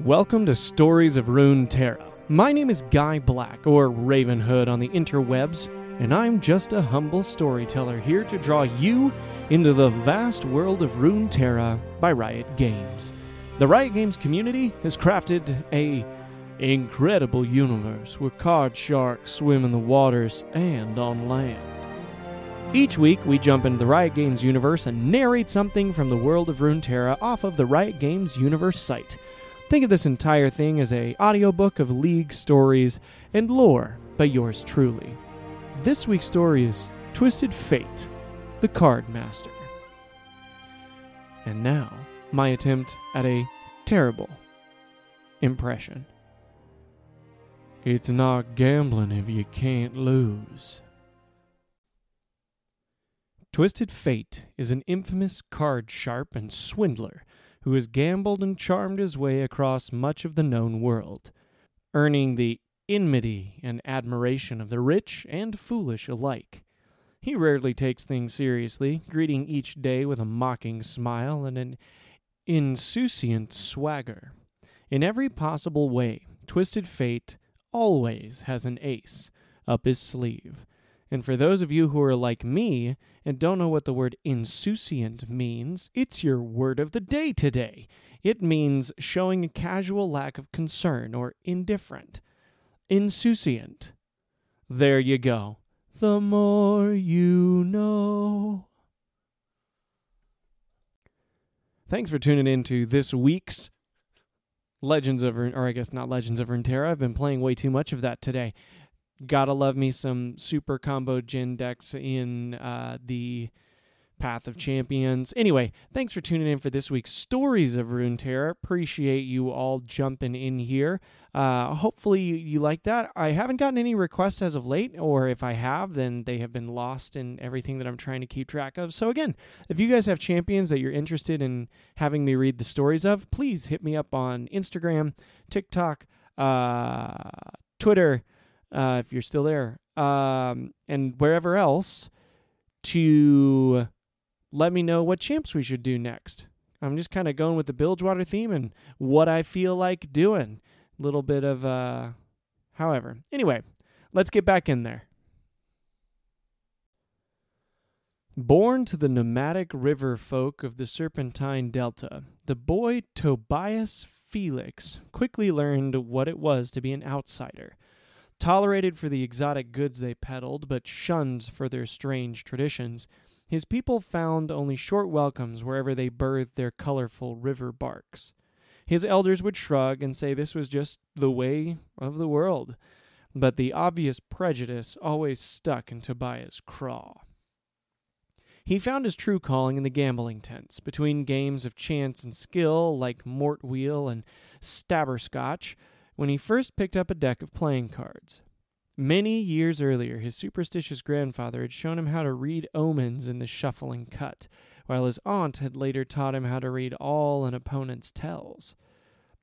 Welcome to Stories of Runeterra. My name is Guy Black, or Ravenhood on the interwebs, and I'm just a humble storyteller here to draw you into the vast world of Runeterra by Riot Games. The Riot Games community has crafted a incredible universe where card sharks swim in the waters and on land. Each week, we jump into the Riot Games universe and narrate something from the world of Runeterra off of the Riot Games universe site. Think of this entire thing as a audiobook of League stories and lore by yours truly. This week's story is Twisted Fate, the Card Master. And now, my attempt at a terrible impression. It's not gambling if you can't lose. Twisted Fate is an infamous card sharp and swindler who has gambled and charmed his way across much of the known world, earning the enmity and admiration of the rich and foolish alike. He rarely takes things seriously, greeting each day with a mocking smile and an insouciant swagger. In every possible way, Twisted Fate always has an ace up his sleeve. And for those of you who are like me and don't know what the word insouciant means, it's your word of the day today. It means showing a casual lack of concern or indifferent. Insouciant. There you go. The more you know. Thanks for tuning in to this week's Legends of, or I guess not Legends of Runeterra. I've been playing way too much of that today. Gotta love me some super combo Jhin decks in uh, the Path of Champions. Anyway, thanks for tuning in for this week's Stories of Runeterra. Appreciate you all jumping in here. Uh, hopefully you, you like that. I haven't gotten any requests as of late, or if I have, then they have been lost in everything that I'm trying to keep track of. So again, if you guys have champions that you're interested in having me read the stories of, please hit me up on Instagram, TikTok, uh, Twitter, uh, if you're still there, um, and wherever else to let me know what champs we should do next. I'm just kind of going with the Bilgewater theme and what I feel like doing. A little bit of, uh, however. Anyway, let's get back in there. Born to the nomadic river folk of the Serpentine Delta, the boy Tobias Felix quickly learned what it was to be an outsider. Tolerated for the exotic goods they peddled, but shunned for their strange traditions, his people found only short welcomes wherever they berthed their colorful river barks. His elders would shrug and say this was just the way of the world, but the obvious prejudice always stuck in Tobias' craw. He found his true calling in the gambling tents, between games of chance and skill like Mort Wheel and Stabberscotch, when he first picked up a deck of playing cards. Many years earlier, his superstitious grandfather had shown him how to read omens in the shuffling cut, while his aunt had later taught him how to read all an opponent's tells.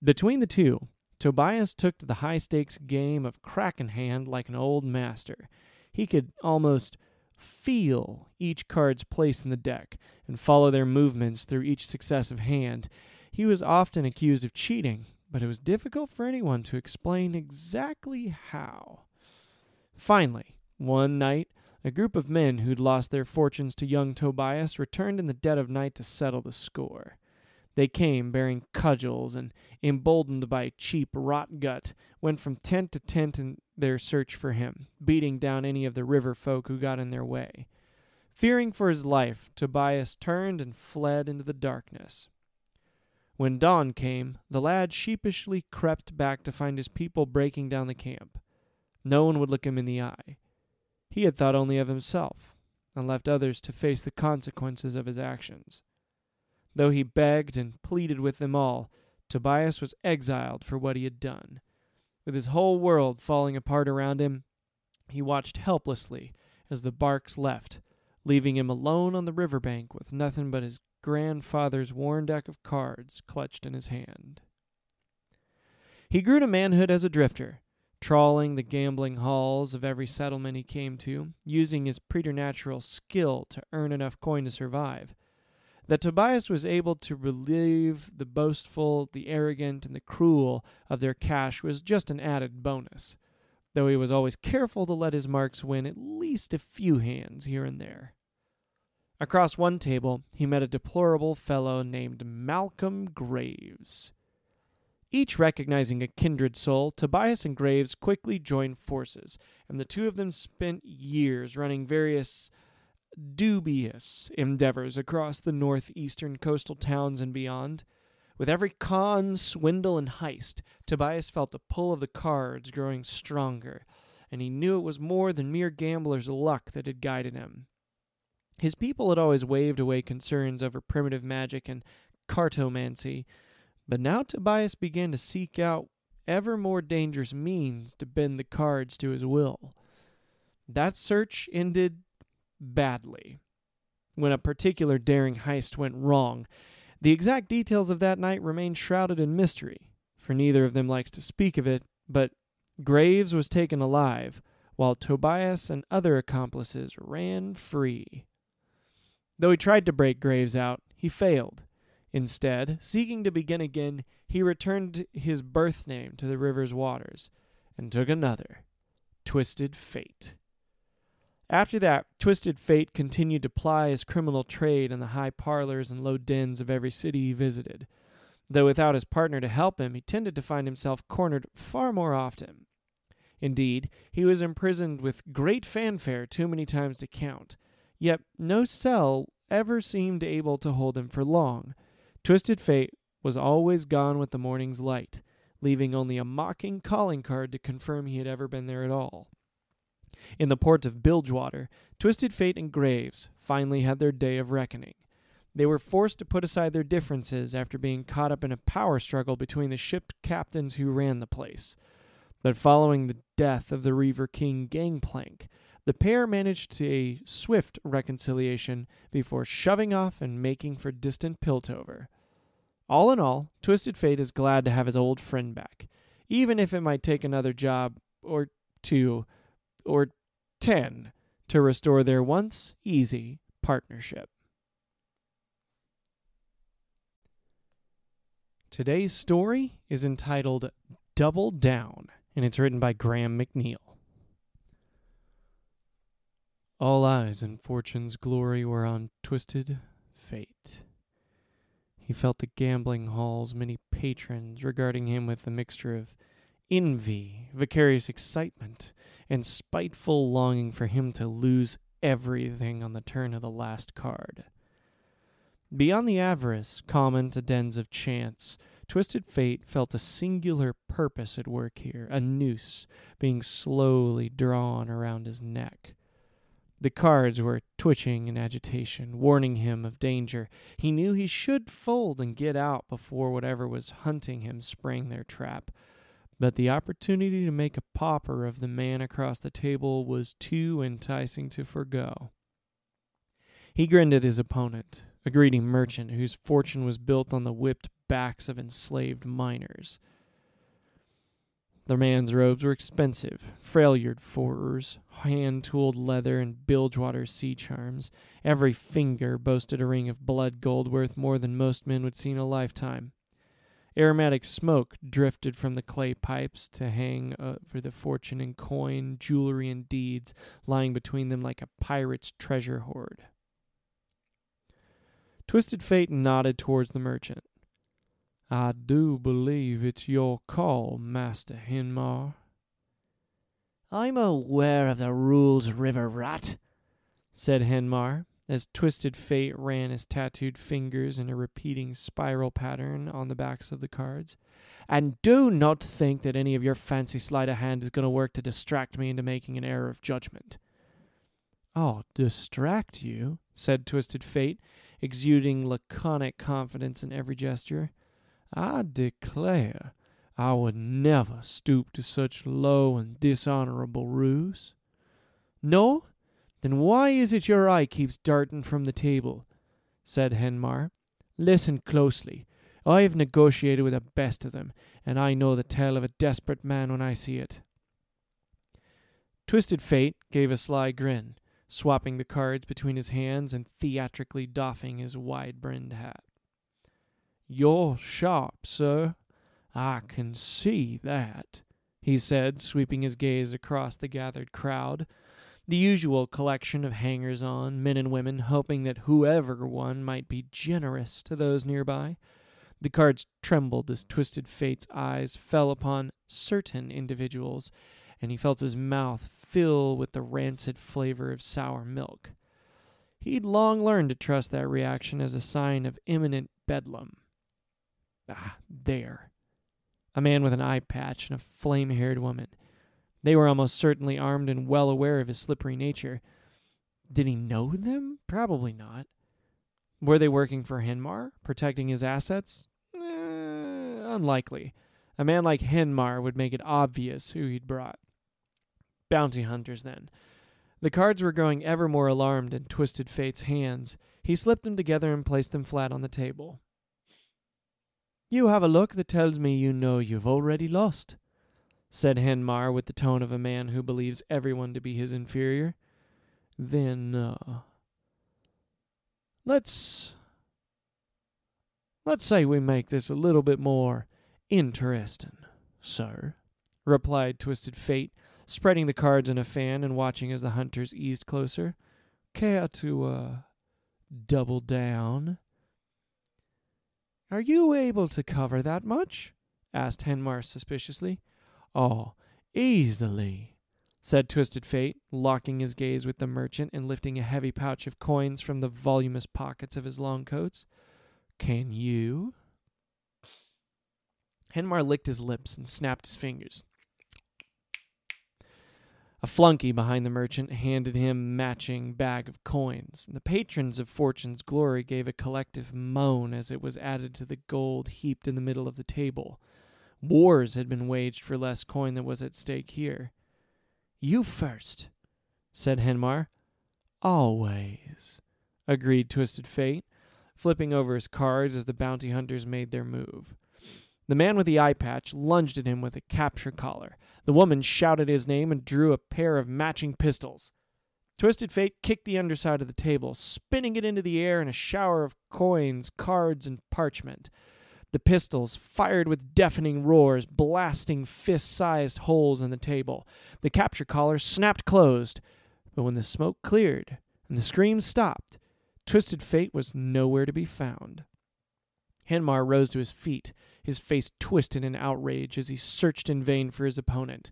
Between the two, Tobias took to the high stakes game of crack in hand like an old master. He could almost feel each card's place in the deck and follow their movements through each successive hand. He was often accused of cheating, but it was difficult for anyone to explain exactly how. Finally, one night, a group of men who'd lost their fortunes to young Tobias returned in the dead of night to settle the score. They came bearing cudgels and, emboldened by cheap rot gut, went from tent to tent in their search for him, beating down any of the river folk who got in their way. Fearing for his life, Tobias turned and fled into the darkness. When dawn came, the lad sheepishly crept back to find his people breaking down the camp. No one would look him in the eye. He had thought only of himself, and left others to face the consequences of his actions. Though he begged and pleaded with them all, Tobias was exiled for what he had done. With his whole world falling apart around him, he watched helplessly as the barks left, leaving him alone on the river bank with nothing but his grandfather's worn deck of cards clutched in his hand. He grew to manhood as a drifter, trawling the gambling halls of every settlement he came to, using his preternatural skill to earn enough coin to survive. That Tobias was able to relieve the boastful, the arrogant, and the cruel of their cash was just an added bonus, though he was always careful to let his marks win at least a few hands here and there. Across one table, he met a deplorable fellow named Malcolm Graves. Each recognizing a kindred soul, Tobias and Graves quickly joined forces, and the two of them spent years running various dubious endeavors across the northeastern coastal towns and beyond. With every con, swindle, and heist, Tobias felt the pull of the cards growing stronger, and he knew it was more than mere gambler's luck that had guided him. His people had always waved away concerns over primitive magic and cartomancy, but now Tobias began to seek out ever more dangerous means to bend the cards to his will. That search ended badly when a particular daring heist went wrong. The exact details of that night remain shrouded in mystery, for neither of them likes to speak of it, but Graves was taken alive, while Tobias and other accomplices ran free. Though he tried to break Graves out, he failed. Instead, seeking to begin again, he returned his birth name to the river's waters and took another Twisted Fate. After that, Twisted Fate continued to ply his criminal trade in the high parlors and low dens of every city he visited. Though without his partner to help him, he tended to find himself cornered far more often. Indeed, he was imprisoned with great fanfare too many times to count, yet no cell ever seemed able to hold him for long. Twisted Fate was always gone with the morning's light, leaving only a mocking calling card to confirm he had ever been there at all. In the port of Bilgewater, Twisted Fate and Graves finally had their day of reckoning. They were forced to put aside their differences after being caught up in a power struggle between the ship captains who ran the place. But following the death of the Reaver King Gangplank, the pair managed a swift reconciliation before shoving off and making for distant Piltover. All in all, Twisted Fate is glad to have his old friend back, even if it might take another job or two or ten to restore their once easy partnership. Today's story is entitled Double Down, and it's written by Graham McNeill. All eyes in fortune's glory were on Twisted Fate. He felt the gambling hall's many patrons regarding him with a mixture of envy, vicarious excitement, and spiteful longing for him to lose everything on the turn of the last card. Beyond the avarice common to dens of chance, Twisted Fate felt a singular purpose at work here, a noose being slowly drawn around his neck. The cards were twitching in agitation, warning him of danger. He knew he should fold and get out before whatever was hunting him sprang their trap. But the opportunity to make a pauper of the man across the table was too enticing to forego. He grinned at his opponent, a greedy merchant whose fortune was built on the whipped backs of enslaved miners. The man's robes were expensive, Freljord furs, hand tooled leather, and bilgewater sea charms. Every finger boasted a ring of blood gold worth more than most men would see in a lifetime. Aromatic smoke drifted from the clay pipes to hang over the fortune in coin, jewelry, and deeds lying between them like a pirate's treasure hoard. Twisted Fate nodded towards the merchant. I do believe it's your call, Master Henmar. I'm aware of the rules, River Rat, said Henmar, as Twisted Fate ran his tattooed fingers in a repeating spiral pattern on the backs of the cards. And do not think that any of your fancy sleight of hand is going to work to distract me into making an error of judgment. Oh, distract you? said Twisted Fate, exuding laconic confidence in every gesture. I declare I would never stoop to such low and dishonorable ruse. No? Then why is it your eye keeps darting from the table? said Henmar. Listen closely. I have negotiated with the best of them, and I know the tale of a desperate man when I see it. Twisted Fate gave a sly grin, swapping the cards between his hands and theatrically doffing his wide brimmed hat. You're sharp, sir. I can see that, he said, sweeping his gaze across the gathered crowd. The usual collection of hangers on, men and women, hoping that whoever won might be generous to those nearby. The cards trembled as Twisted Fate's eyes fell upon certain individuals, and he felt his mouth fill with the rancid flavor of sour milk. He'd long learned to trust that reaction as a sign of imminent bedlam. Ah, there. A man with an eye patch and a flame haired woman. They were almost certainly armed and well aware of his slippery nature. Did he know them? Probably not. Were they working for Henmar, protecting his assets? Eh, unlikely. A man like Henmar would make it obvious who he'd brought. Bounty hunters, then. The cards were growing ever more alarmed in Twisted Fate's hands. He slipped them together and placed them flat on the table. You have a look that tells me you know you've already lost, said Henmar with the tone of a man who believes everyone to be his inferior. Then, uh, let's. Let's say we make this a little bit more interesting, sir, replied Twisted Fate, spreading the cards in a fan and watching as the hunters eased closer. Care to, uh, double down? Are you able to cover that much? asked Henmar suspiciously. Oh, easily, said Twisted Fate, locking his gaze with the merchant and lifting a heavy pouch of coins from the voluminous pockets of his long coats. Can you? Henmar licked his lips and snapped his fingers. A flunky behind the merchant handed him matching bag of coins, the patrons of Fortune's Glory gave a collective moan as it was added to the gold heaped in the middle of the table. Wars had been waged for less coin than was at stake here. You first, said Henmar. Always, agreed Twisted Fate, flipping over his cards as the bounty hunters made their move. The man with the eye patch lunged at him with a capture collar. The woman shouted his name and drew a pair of matching pistols. Twisted Fate kicked the underside of the table, spinning it into the air in a shower of coins, cards, and parchment. The pistols fired with deafening roars, blasting fist sized holes in the table. The capture collar snapped closed, but when the smoke cleared and the screams stopped, Twisted Fate was nowhere to be found. Henmar rose to his feet, his face twisted in outrage as he searched in vain for his opponent.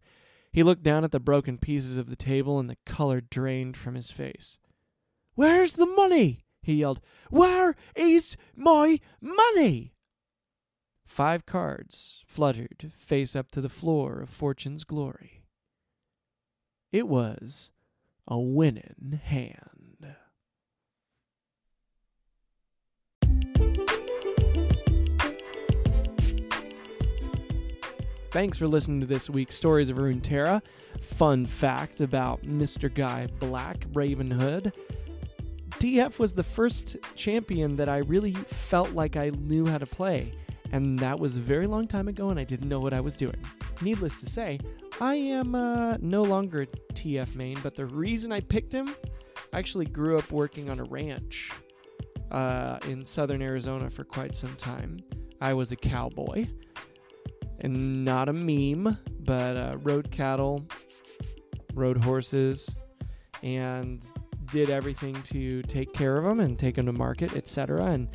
He looked down at the broken pieces of the table and the color drained from his face. Where's the money? he yelled. Where is my money? Five cards fluttered face up to the floor of Fortune's glory. It was a winning hand. Thanks for listening to this week's Stories of Runeterra. Fun fact about Mr. Guy Black, Raven Hood. TF was the first champion that I really felt like I knew how to play, and that was a very long time ago, and I didn't know what I was doing. Needless to say, I am uh, no longer a TF main, but the reason I picked him, I actually grew up working on a ranch uh, in southern Arizona for quite some time. I was a cowboy and not a meme, but uh, rode cattle, rode horses, and did everything to take care of them and take them to market, etc. And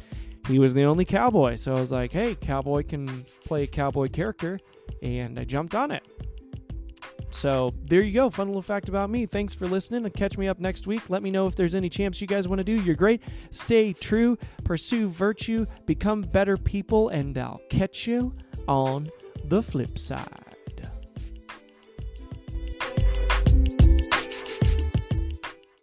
he was the only cowboy, so I was like, "Hey, cowboy can play a cowboy character," and I jumped on it. So there you go. Fun little fact about me. Thanks for listening and catch me up next week. Let me know if there's any champs you guys want to do. You're great. Stay true, pursue virtue, become better people, and I'll catch you on the flip side.